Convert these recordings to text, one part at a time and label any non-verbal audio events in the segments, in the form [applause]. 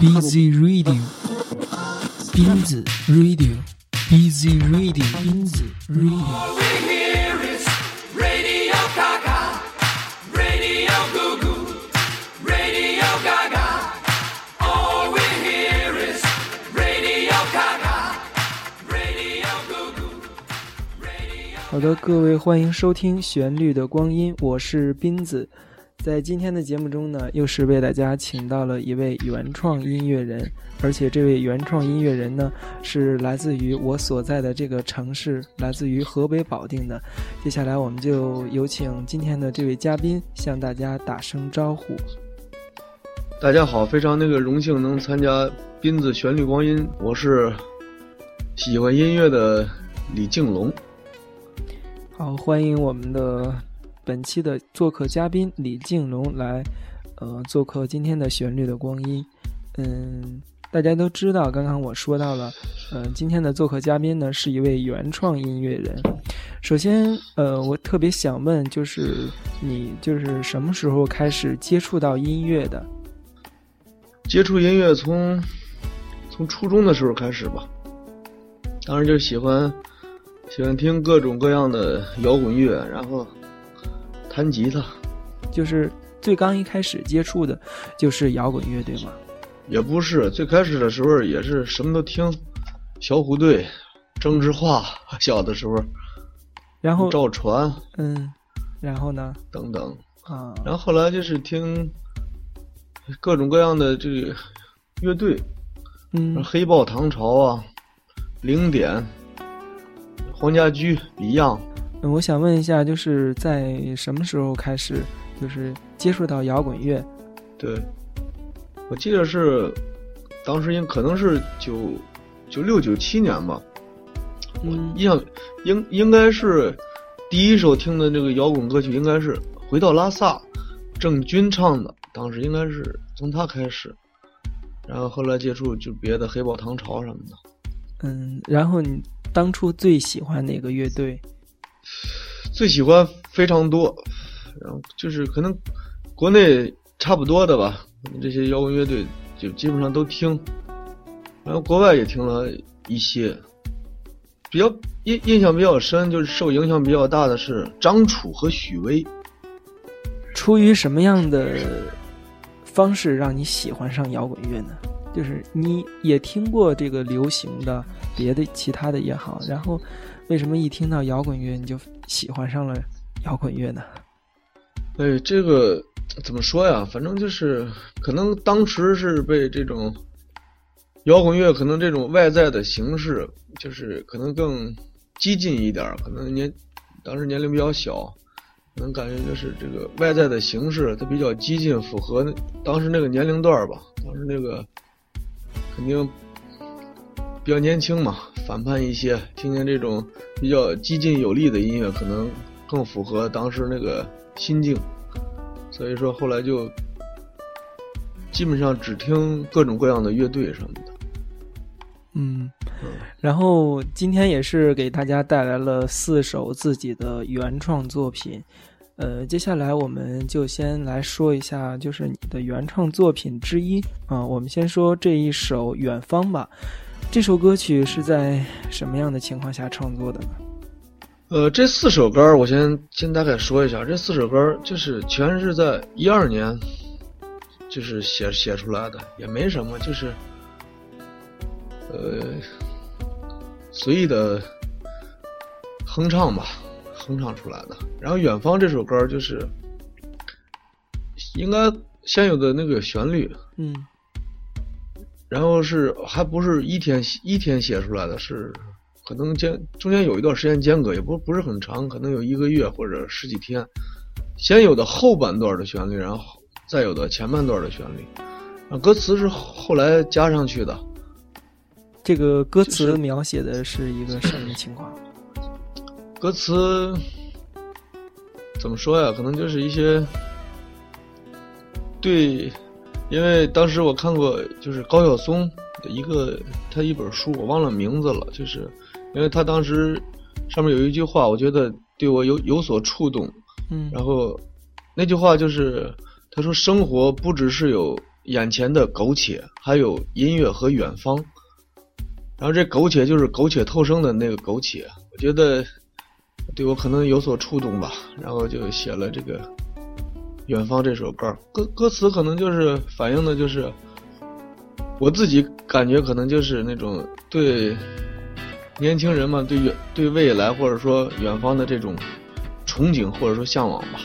Busy Radio，斌子 Radio，Busy Radio，斌子 Radio。All we hear is Radio Gaga, Radio Goo Goo, Radio Gaga. All we hear is Radio Gaga, Radio Goo Goo, Radio. 好的，各位欢迎收听《旋律的光阴》，我是斌子。在今天的节目中呢，又是为大家请到了一位原创音乐人，而且这位原创音乐人呢，是来自于我所在的这个城市，来自于河北保定的。接下来，我们就有请今天的这位嘉宾向大家打声招呼。大家好，非常那个荣幸能参加斌子旋律光阴，我是喜欢音乐的李敬龙。好，欢迎我们的本期的做客嘉宾李静龙来，呃，做客今天的旋律的光阴。嗯，大家都知道，刚刚我说到了，呃，今天的做客嘉宾呢是一位原创音乐人。首先，呃，我特别想问，就是你就是什么时候开始接触到音乐的？接触音乐从从初中的时候开始吧，当时就喜欢喜欢听各种各样的摇滚乐，然后弹吉他，就是最刚一开始接触的就是摇滚乐，队吗？也不是最开始的时候也是什么都听，小虎队、郑智化，小的时候然后，赵传嗯，然后呢？等等。啊，然后后来就是听各种各样的这个乐队，嗯，黑豹、唐朝啊，零点、黄家驹、Beyond，嗯我想问一下，就是在什么时候开始，就是接触到摇滚乐？对，我记得是当时应可能是九九六九七年吧，我印象应应该是第一首听的这个摇滚歌曲应该是《回到拉萨》，郑钧唱的，当时应该是从他开始，然后后来接触就别的黑豹、唐朝什么的。嗯，然后你当初最喜欢哪个乐队？最喜欢非常多，然后就是可能国内差不多的吧，这些摇滚乐队就基本上都听，然后国外也听了一些，比较印印象比较深，就是受影响比较大的是张楚和许巍。出于什么样的方式让你喜欢上摇滚乐呢？就是你也听过这个流行的，别的其他的也好，然后为什么一听到摇滚乐你就喜欢上了摇滚乐呢？哎，这个怎么说呀？反正就是可能当时是被这种摇滚乐，可能这种外在的形式，就是可能更激进一点，可能年当时年龄比较小，可能感觉就是这个外在的形式它比较激进，符合当时那个年龄段吧。当时那个肯定比较年轻嘛，反叛一些，听听这种比较激进有力的音乐，可能更符合当时那个心境。所以说后来就基本上只听各种各样的乐队什么的。嗯嗯，然后今天也是给大家带来了四首自己的原创作品。呃，接下来我们就先来说一下，就是你的原创作品之一啊、我们先说这一首《远方》吧。这首歌曲是在什么样的情况下创作的呢？呃，这四首歌儿我先先大概说一下，这四首歌儿就是全是在一二年，就是写写出来的，也没什么，就是呃随意的哼唱吧，哼唱出来的。然后《远方》这首歌儿就是应该先有的那个旋律，嗯然后是还不是一天一天写出来的，是可能间中间有一段时间间隔，也不不是很长，可能有一个月或者十几天。先有的后半段的旋律，然后再有的前半段的旋律，啊，歌词是后来加上去的。这个歌词描写的是一个什么情况？[clears throat] 歌词怎么说呀？可能就是一些对，因为当时我看过，就是高晓松的一个他一本书，我忘了名字了，就是因为他当时上面有一句话，我觉得对我有有所触动。嗯然后那句话就是他说：“生活不只是有眼前的苟且，还有音乐和远方。然后这苟且就是苟且偷生的那个苟且，我觉得对我可能有所触动吧，然后就写了这个《远方》这首歌。歌歌词可能就是反映的就是我自己感觉，可能就是那种对年轻人嘛，对远对未来或者说远方的这种憧憬或者说向往吧。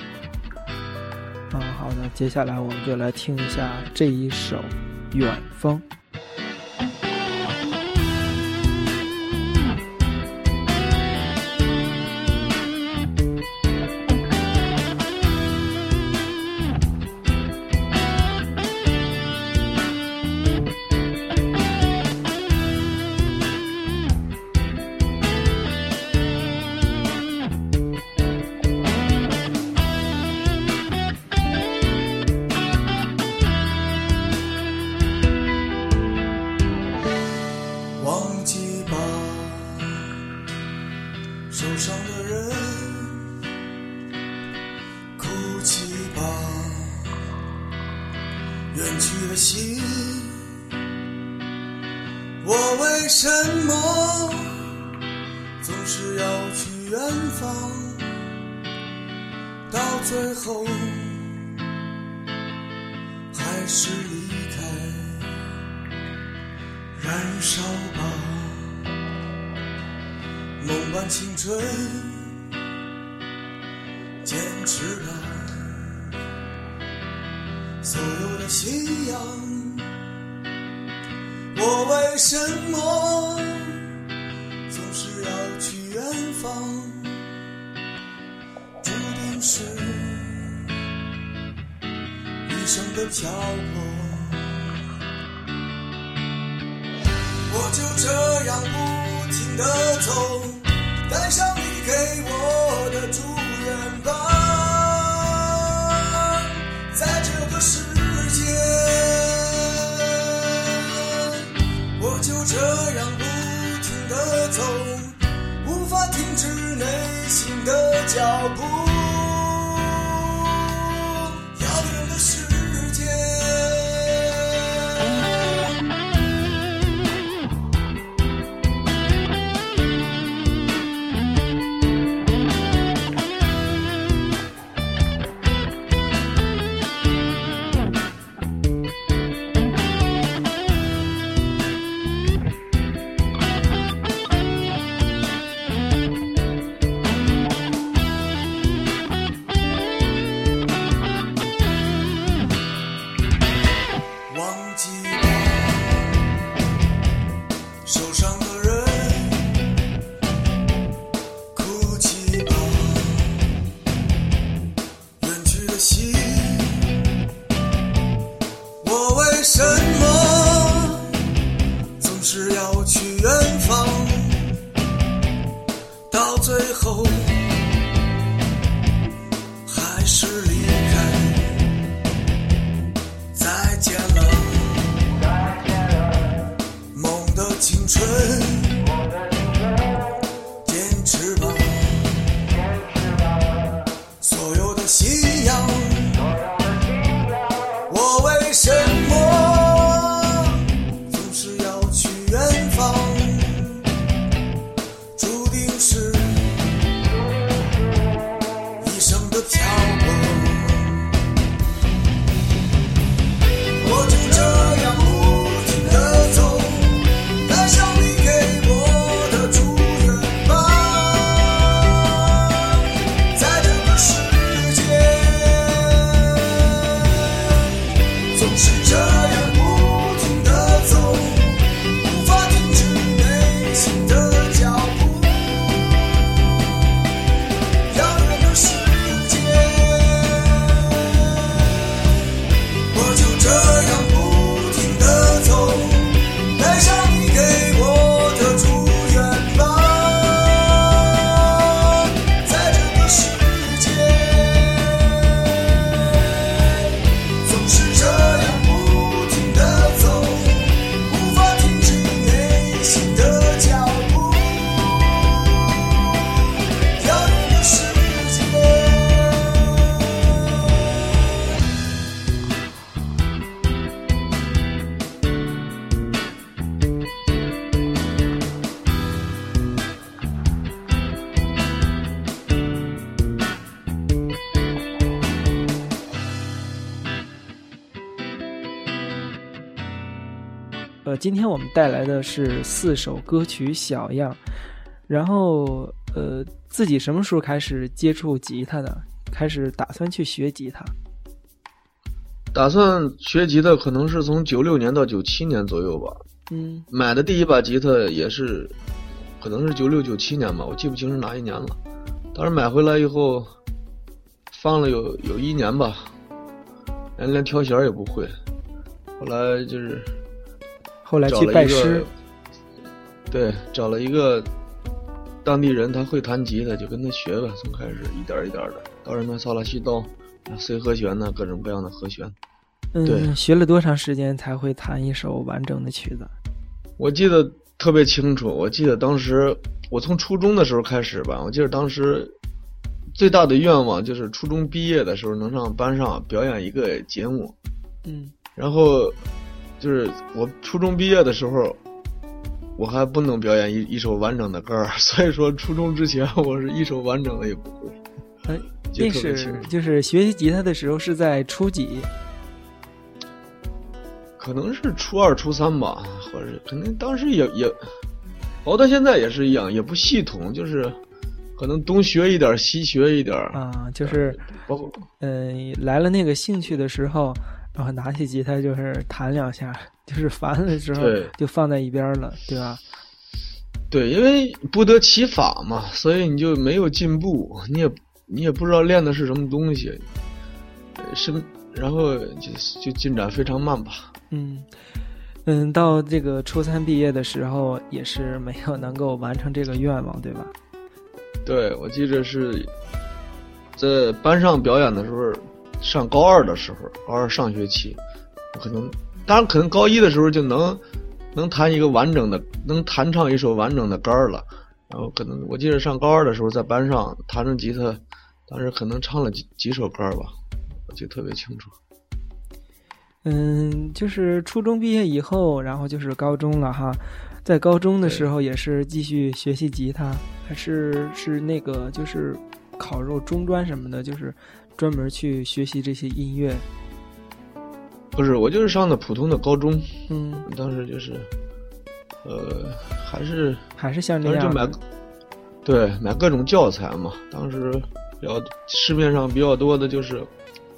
嗯，好的，接下来我们就来听一下这一首《远方》。我为什么总是要去远方？到最后还是离开。燃烧吧，梦般青春，坚持吧，所有的信仰。为什么总是要去远方？注定是一生的漂泊。我就这样不停地走，带上你给我的祝愿吧，内心的脚步，远方？呃，今天我们带来的是四首歌曲小样，然后呃，自己什么时候开始接触吉他的？开始打算去学吉他？打算学吉他可能是从九六年到九七年左右吧。嗯买的第一把吉他也是，可能是九六九七年吧，我记不清是哪一年了。当时买回来以后，放了有有一年吧，连连调弦也不会。后来就是后来去拜师个，，对，找了一个当地人，他会弹吉他，就跟他学呗，从开始一点儿一点的，到什么萨拉西哆，C 和弦呢，各种各样的和弦。对嗯，学了多长时间才会弹一首完整的曲子？我记得特别清楚，我记得当时我从初中的时候开始吧，我记得当时最大的愿望就是初中毕业的时候能上班上表演一个节目，嗯然后就是我初中毕业的时候，我还不能表演一一首完整的歌儿，所以说初中之前我是一首完整的也不会。哎，记那是就是学习吉他的时候是在初几？可能是初二、初三吧，或者是肯定当时也也，熬到现在也是一样，也不系统，就是可能东学一点儿，西学一点儿，啊，就是包括嗯、来了那个兴趣的时候，然后拿起吉他就是弹两下，就是烦了之后对就放在一边了，对吧？对，因为不得其法嘛，所以你就没有进步，你也你也不知道练的是什么东西，呃是然后就就进展非常慢吧。嗯嗯，到这个初三毕业的时候，也是没有能够完成这个愿望，对吧？对，我记着是在班上表演的时候，上高二的时候，高二上学期，我可能当然可能高一的时候就能能弹一个完整的，能弹唱一首完整的歌儿了。然后可能我记得上高二的时候，在班上弹着吉他，当时可能唱了几几首歌吧，我记得特别清楚。嗯，就是初中毕业以后，然后就是高中了哈。在高中的时候也是继续学习吉他，还是是那个就是考入中专什么的，就是专门去学习这些音乐。不是，我就是上的普通的高中，嗯，当时就是，呃，还是还是像这样就买样。，对，买各种教材嘛。当时比较市面上比较多的就是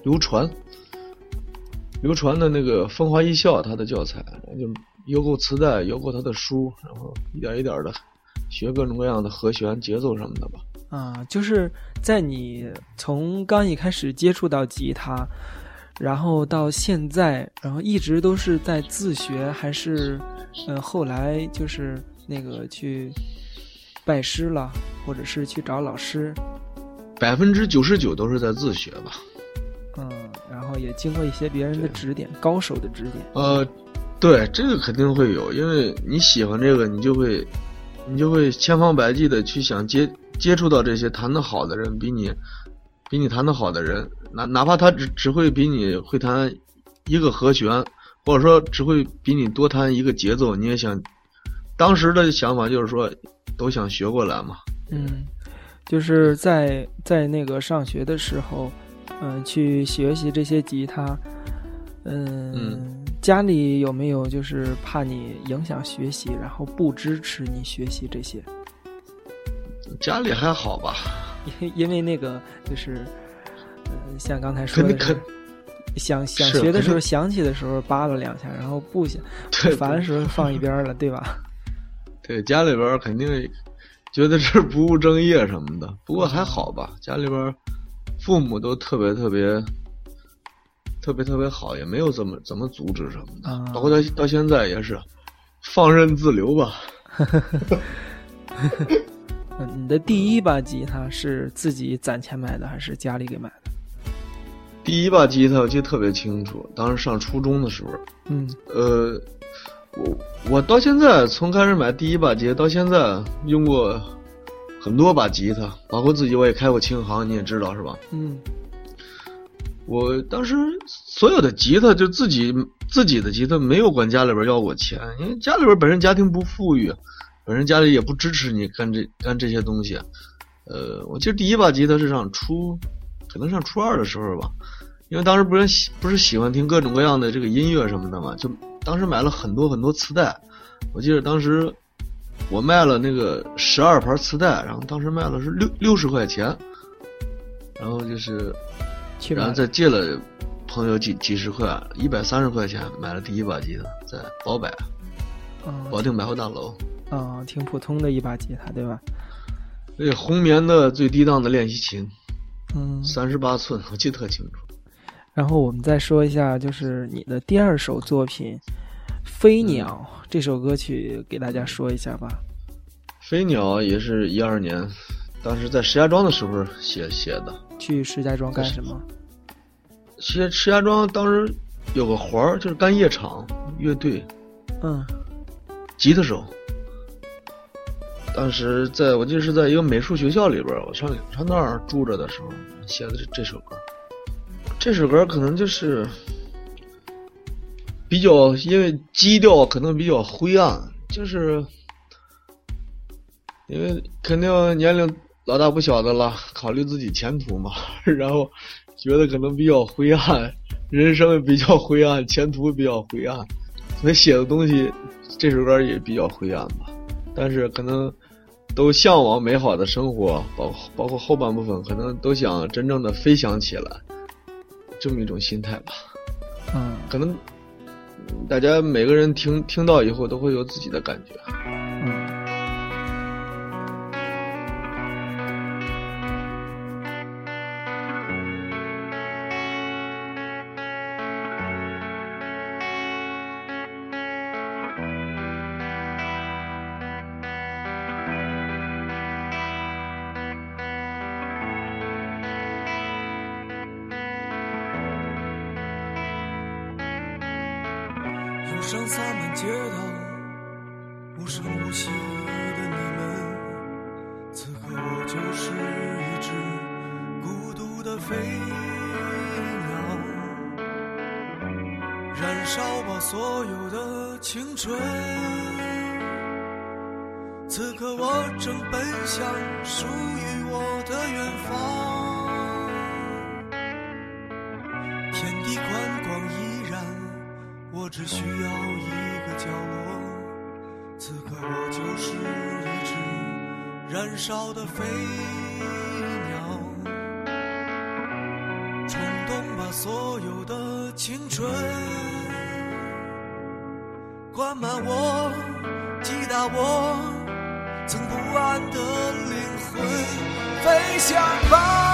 流传，流传的那个风华艺校它的教材，就邮购磁带，邮购他的书，然后一点一点的学各种各样的和弦、节奏什么的吧。啊，就是在你从刚一开始接触到吉他，然后到现在，然后一直都是在自学，还是呃后来就是那个去拜师了，或者是去找老师，百分之九十九都是在自学吧。嗯，然后也经过一些别人的指点，高手的指点。呃，对，这个肯定会有，因为你喜欢这个，你就会，你就会千方百计的去想接接触到这些弹得好的人，比你，比你弹得好的人，哪哪怕他只只会比你会弹一个和弦，或者说只会比你多弹一个节奏，你也想，当时的想法就是说，都想学过来嘛。嗯，就是在在那个上学的时候，嗯、去学习这些吉他，嗯，嗯家里有没有就是怕你影响学习，然后不支持你学习这些？家里还好吧？因因为那个就是，呃、像刚才说的，想想学的时候想起的时候扒拉两下，然后不想对烦的时候放一边了，对吧？[laughs] 对，家里边儿肯定觉得这是不务正业什么的，不过还好吧，家里边儿父母都特别特别特别特别好，也没有怎么怎么阻止什么的，啊包括到到现在也是放任自流吧。嗯，你的第一把吉他是自己攒钱买的，还是家里给买的？第一把吉他我记得特别清楚，当时上初中的时候，嗯呃，我我到现在从开始买第一把吉他到现在用过很多把吉他，包括自己我也开过琴行，你也知道是吧？嗯我当时所有的吉他就自己自己的吉他没有管家里边要过钱，因为家里边本身家庭不富裕，本身家里也不支持你干这干这些东西。呃，我记得第一把吉他是上初，可能上初二的时候吧，因为当时不是喜不是喜欢听各种各样的这个音乐什么的嘛，就当时买了很多很多磁带，我记得当时我卖了那个十二盘磁带，然后当时卖了是六六十块钱，然后就是然后再借了朋友几几十块，一百三十块钱买了第一把吉他，在宝柏嗯保定百货大楼，啊，挺普通的一把吉他，对吧？那红棉的最低档的练习琴，嗯，三十八寸，我记得特清楚。然后我们再说一下，就是你的第二首作品《飞鸟》嗯这首歌曲，给大家说一下吧。飞鸟也是一二年，当时在石家庄的时候写写的。去石家庄干什么？石石家庄当时有个活儿，就是干夜场乐队嗯吉他手。当时在我记得是在一个美术学校里边，我上上那儿住着的时候写的这这首歌。这首歌可能就是比较，因为基调可能比较灰暗，就是因为肯定年龄老大不小的了，考虑自己前途嘛，然后觉得可能比较灰暗，人生比较灰暗，前途比较灰暗，所以写的东西这首歌也比较灰暗吧。但是可能都向往美好的生活，包包括后半部分，可能都想真正的飞翔起来，这么一种心态吧。嗯可能嗯大家每个人听听到以后都会有自己的感觉。向属于我的远方。天地宽广依然，我只需要一个角落。此刻我就是一只燃烧的飞鸟，冲动把所有的青春，灌满我，击打我，曾不安的灵魂，飞翔吧，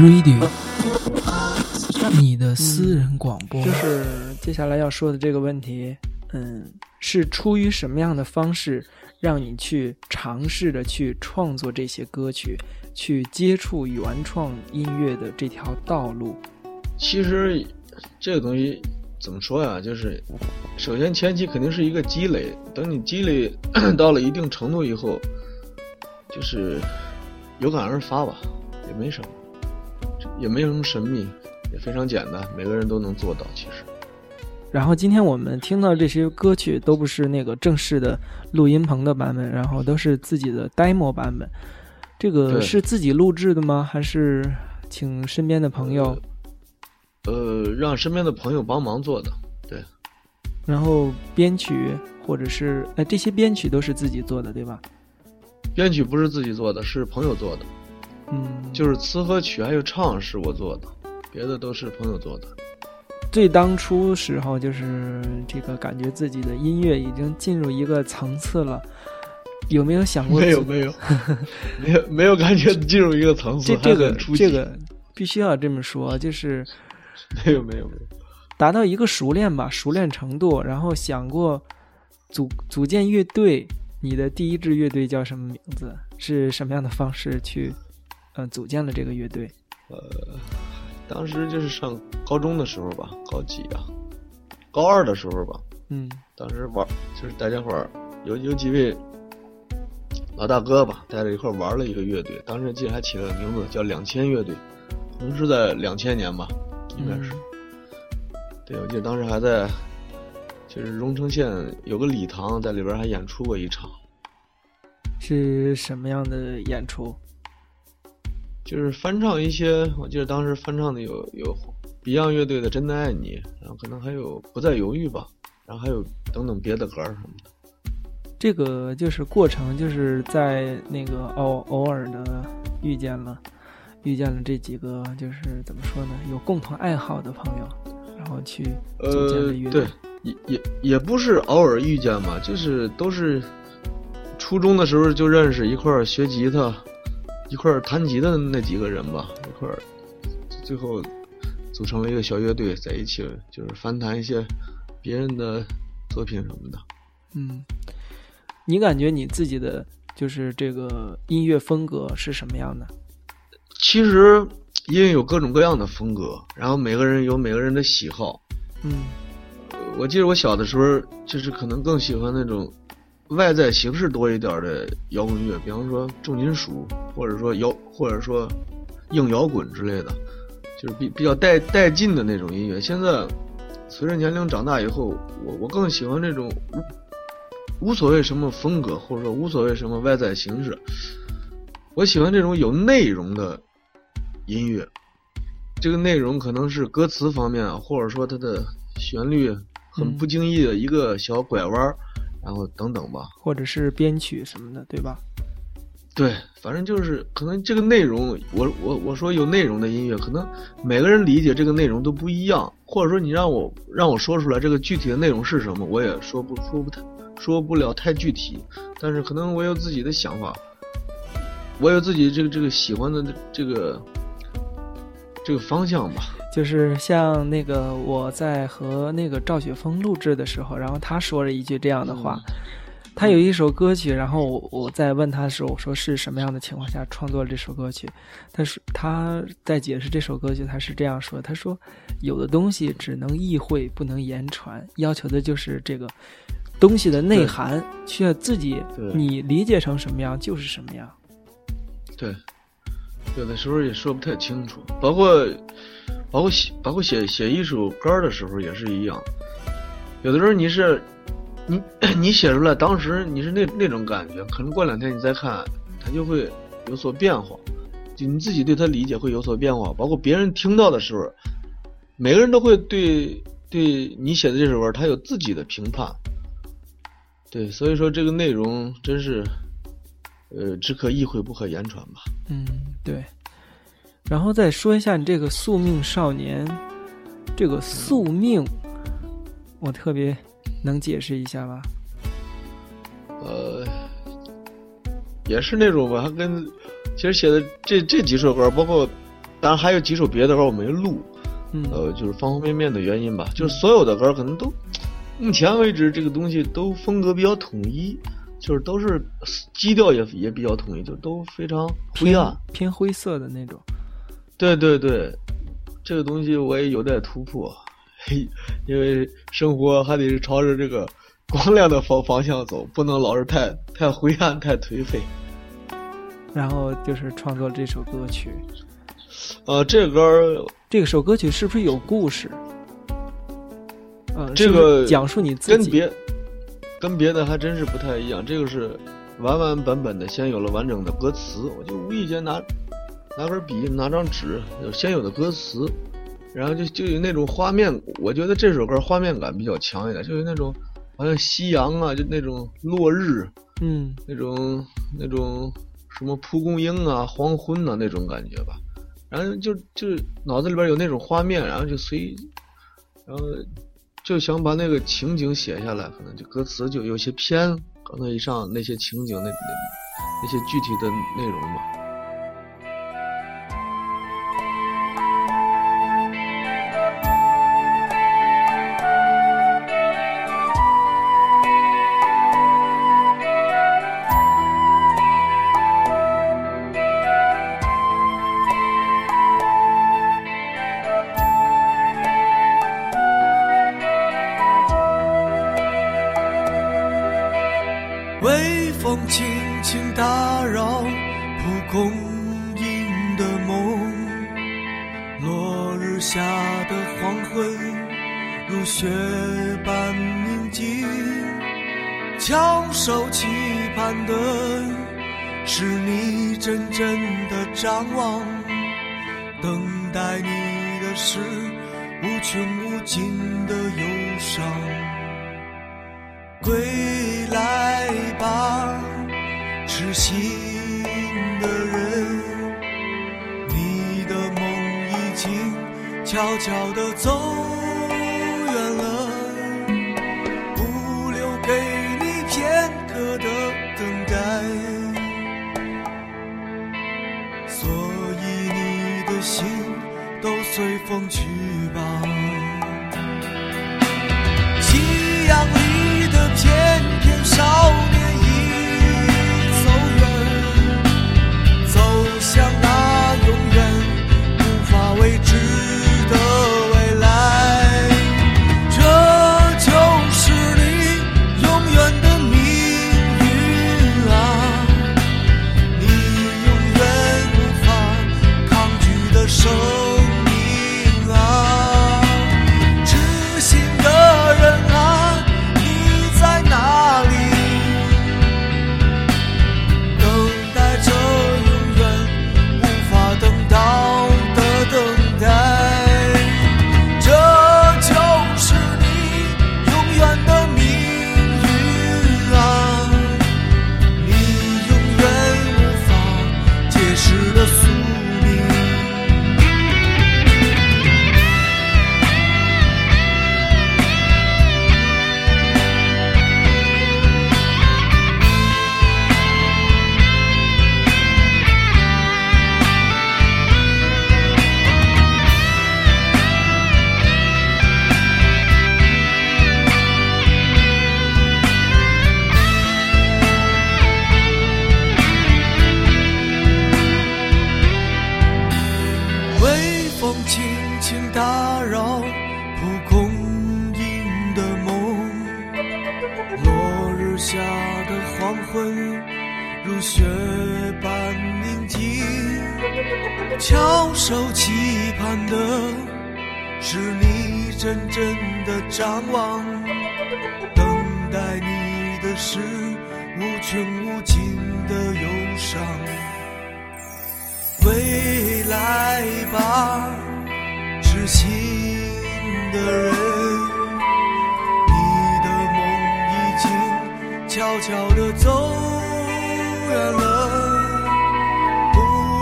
Radio，你的私人广播。就是接下来要说的这个问题，嗯，是出于什么样的方式让你去尝试着去创作这些歌曲，去接触原创音乐的这条道路？其实这个东西怎么说呀？就是首先前期肯定是一个积累，等你积累 [coughs] 到了一定程度以后，就是有感而发吧，也没什么，也没有什么神秘，也非常简单，每个人都能做到。其实，然后今天我们听到这些歌曲都不是那个正式的录音棚的版本，然后都是自己的 demo 版本。这个是自己录制的吗？还是请身边的朋友？呃，让身边的朋友帮忙做的。对然后编曲或者是哎，这些编曲都是自己做的，对吧？编曲不是自己做的，是朋友做的，嗯，就是词和曲还有唱是我做的，别的都是朋友做的。最当初时候就是这个感觉自己的音乐已经进入一个层次了，有没有想过没有没有 [laughs] 没有没有感觉进入一个层次，这这个这个必须要这么说，就是没有没有没有。达到一个熟练吧，熟练程度，然后想过组组建乐队。你的第一支乐队叫什么名字？是什么样的方式去呃组建了这个乐队？呃当时就是上高中的时候吧，高几啊？高二的时候吧，嗯当时玩就是大家伙儿有有几位老大哥吧，带着一块儿玩了一个乐队，当时记得还起了个名字叫两千乐队，可能是在两千年吧，应该是。嗯对，我记得当时还在就是荣成县有个礼堂，在里边还演出过一场，是什么样的演出？就是翻唱一些，我记得当时翻唱的有有 Beyond 乐队的《真的爱你》，然后可能还有不再犹豫吧，然后还有等等别的歌儿什么的。这个就是过程，就是在那个偶偶尔的遇见了，遇见了这几个，就是怎么说呢，有共同爱好的朋友，然后去组建呃了乐，队对。，也也也不是偶尔遇见嘛，就是都是初中的时候就认识，一块儿学吉他，一块儿弹吉他的那几个人吧，一块儿最后组成了一个小乐队，在一起就是翻弹一些别人的作品什么的。嗯，你感觉你自己的就是这个音乐风格是什么样的？其实音乐有各种各样的风格，然后每个人有每个人的喜好。嗯我记得我小的时候，就是可能更喜欢那种外在形式多一点的摇滚乐，比方说重金属，或者说摇，或者说硬摇滚之类的，就是比比较带带劲的那种音乐。现在随着年龄长大以后，我我更喜欢这种无所谓什么风格，或者说无所谓什么外在形式，我喜欢这种有内容的音乐。这个内容可能是歌词方面，或者说它的旋律很不经意的一个小拐弯儿，然后等等吧。或者是编曲什么的，对吧？对，反正就是可能这个内容，我我我说有内容的音乐，可能每个人理解这个内容都不一样，或者说你让我让我说出来这个具体的内容是什么，我也说不说不太说不了太具体，但是可能我有自己的想法，我有自己这个这个喜欢的这个这个方向吧。就是像那个我在和那个赵雪峰录制的时候，然后他说了一句这样的话，他有一首歌曲，然后我我在问他的时候，我说是什么样的情况下创作了这首歌曲？他说他在解释这首歌曲，他是这样说：他说有的东西只能意会不能言传，要求的就是这个东西的内涵，需要自己你理解成什么样就是什么样。对，有的时候也说不太清楚，包括包括写包括写写一首歌的时候也是一样，有的时候你是你 [coughs] 你写出来，当时你是那那种感觉，可能过两天你再看，它就会有所变化，就你自己对它理解会有所变化，包括别人听到的时候，每个人都会对对你写的这首歌，他有自己的评判。对，所以说这个内容真是，呃，只可意会不可言传吧。嗯，对。然后再说一下你这个宿命少年，这个宿命，我特别能解释一下吧？呃，也是那种吧，跟其实写的这这几首歌，包括当然还有几首别的歌我没录，嗯呃，就是方方面面的原因吧。就是所有的歌可能都，目前为止这个东西都风格比较统一，就是都是基调也也比较统一，就都非常灰暗。偏灰色的那种。对对对，这个东西我也有待突破，嘿，因为生活还得是朝着这个光亮的方方向走，不能老是太太灰暗、太颓废。然后就是创作这首歌曲。呃，这歌儿这个首歌曲是不是有故事？嗯，这个讲述你自己跟别跟别的还真是不太一样，这个是完完本本的，先有了完整的歌词，我就无意间拿拿根笔，拿张纸，有先有的歌词，然后就就有那种画面，我觉得这首歌画面感比较强一点，就有那种好像夕阳啊，就那种落日，嗯那种那种什么蒲公英啊、黄昏啊、那种感觉吧。然后就就脑子里边有那种画面，然后就随，然后就想把那个情景写下来，可能就歌词就有些偏刚才以上那些情景那那那些具体的内容吧。张望，等待你的是无穷无尽的忧伤。归来吧，痴心的人，你的梦已经悄悄地走打扰蒲公英的梦，落日下的黄昏如雪般宁静，翘首期盼的是你真正的张望，等待你的是无穷无尽的忧伤。归来吧，痴心的人，你的梦已经悄悄地走远了，不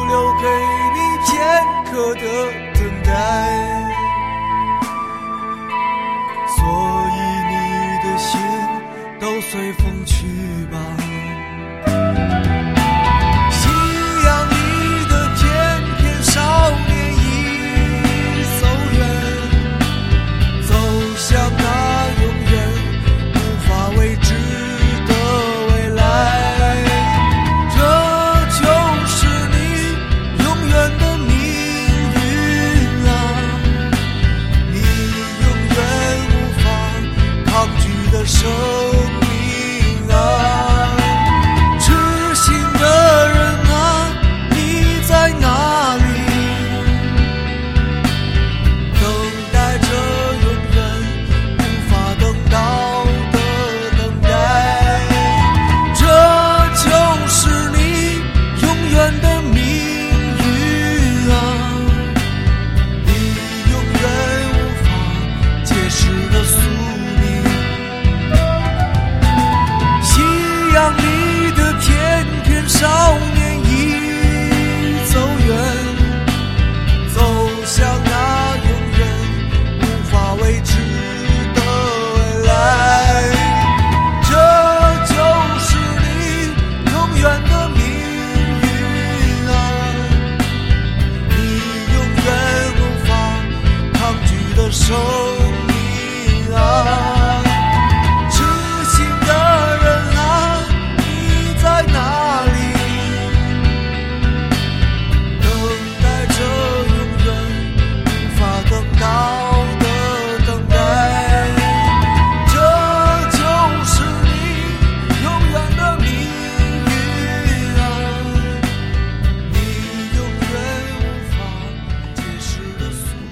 留给你片刻的等待，所以你的心都随风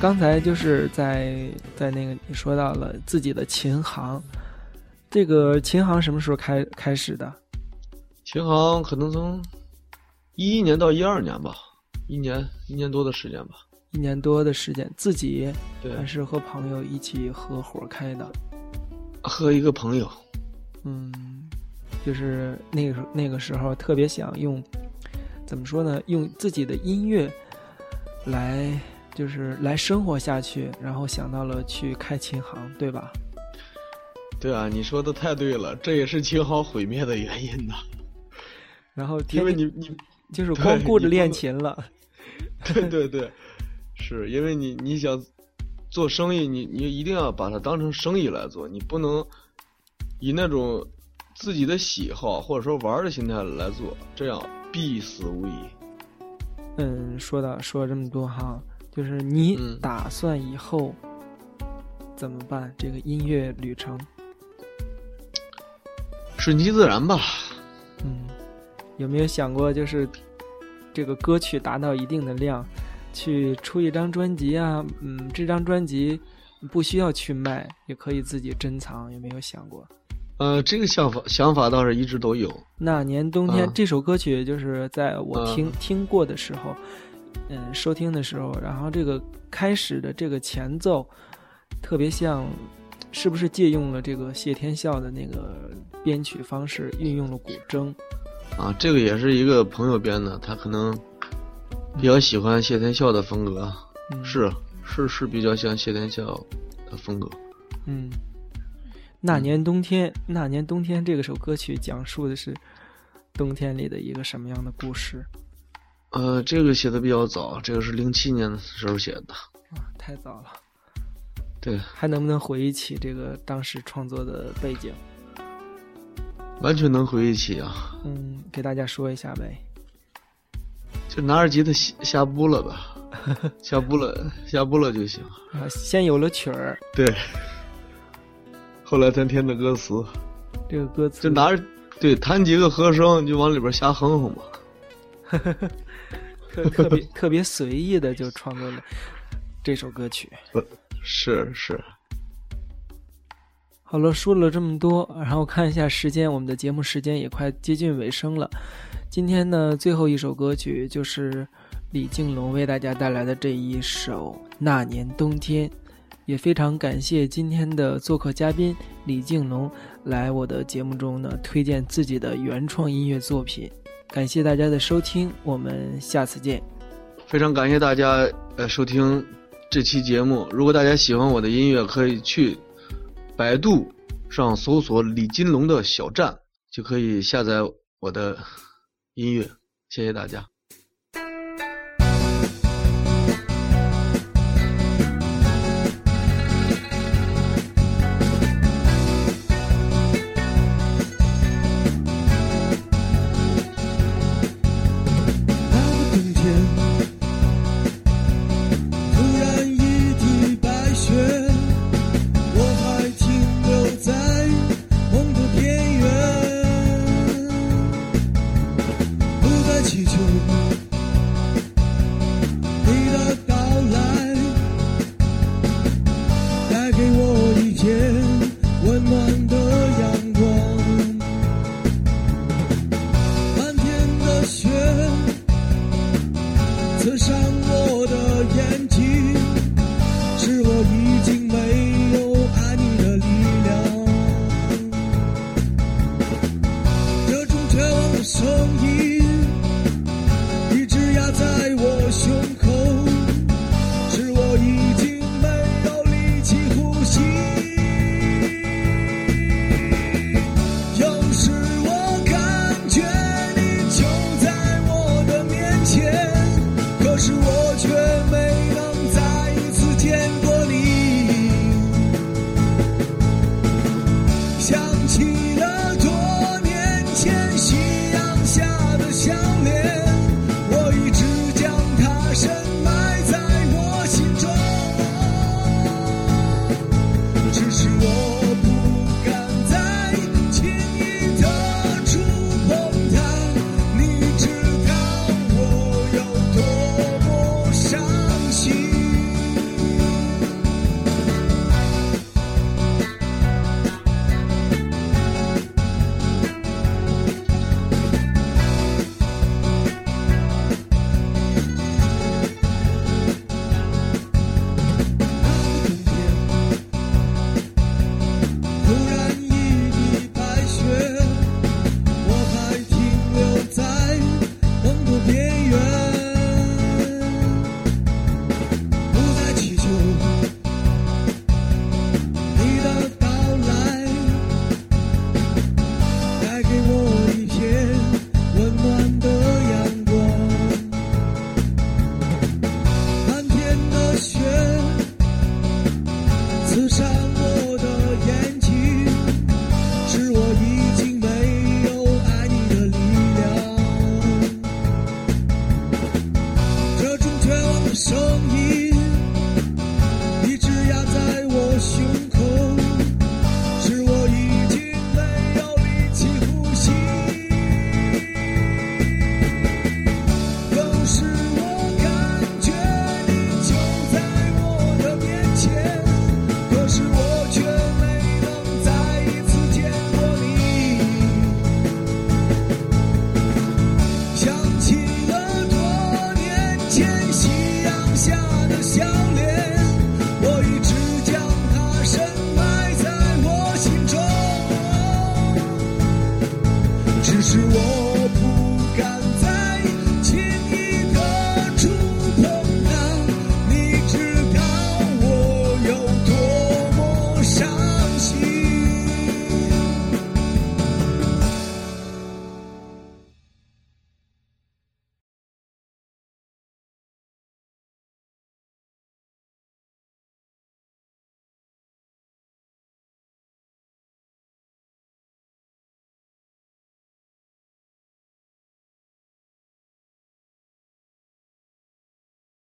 刚才就是在在那个你说到了自己的琴行，这个琴行什么时候开开始的？琴行可能从一一年到一二年吧，一年一年多的时间吧。一年多的时间，自己对还，是和朋友一起合伙开的？和一个朋友，嗯，就是那个时候那个时候特别想用，怎么说呢？用自己的音乐来，就是来生活下去，然后想到了去开琴行，对吧？对啊，你说的太对了，这也是琴行毁灭的原因呐。[laughs] 然后因为你你就是光顾着练琴了。[laughs] 对 [laughs] 对对，是因为你你想做生意，你你一定要把它当成生意来做，你不能以那种自己的喜好或者说玩的心态来做，这样必死无疑。嗯，说到说了这么多哈，就是你嗯打算以后怎么办？这个音乐旅程，顺其自然吧。嗯，有没有想过就是这个歌曲达到一定的量，去出一张专辑啊？嗯，这张专辑不需要去卖，也可以自己珍藏，有没有想过？呃，这个想法想法倒是一直都有。那年冬天、嗯这首歌曲，就是在我嗯听、听过的时候，嗯，收听的时候，然后这个开始的这个前奏，特别像，是不是借用了这个谢天笑的那个编曲方式，运用了古筝？啊，这个也是一个朋友编的，他可能比较喜欢谢天笑的风格，嗯、是是是比较像谢天笑的风格。嗯，那年冬天，那年冬天这个首歌曲讲述的是冬天里的一个什么样的故事呃，这个写的比较早，这个是零七年的时候写的。啊？太早了，对，还能不能回忆起这个当时创作的背景？完全能回忆起啊，嗯，给大家说一下呗。就拿着吉他瞎瞎拨了吧，[laughs] 瞎拨了瞎拨了就行。啊，先有了曲儿，对，后来咱填的歌词，这个歌词就拿着对弹几个和声就往里边瞎哼哼吧。[laughs] 特特别特别随意的就创作了这首歌曲。是是，好了，说了这么多，然后看一下时间，我们的节目时间也快接近尾声了。今天呢，最后一首歌曲就是李静龙为大家带来的这一首《那年冬天》，也非常感谢今天的做客嘉宾李静龙来我的节目中呢推荐自己的原创音乐作品。感谢大家的收听，我们下次见。非常感谢大家呃收听这期节目。如果大家喜欢我的音乐，可以去百度上搜索李金龙的小站，就可以下载我的音乐。谢谢大家。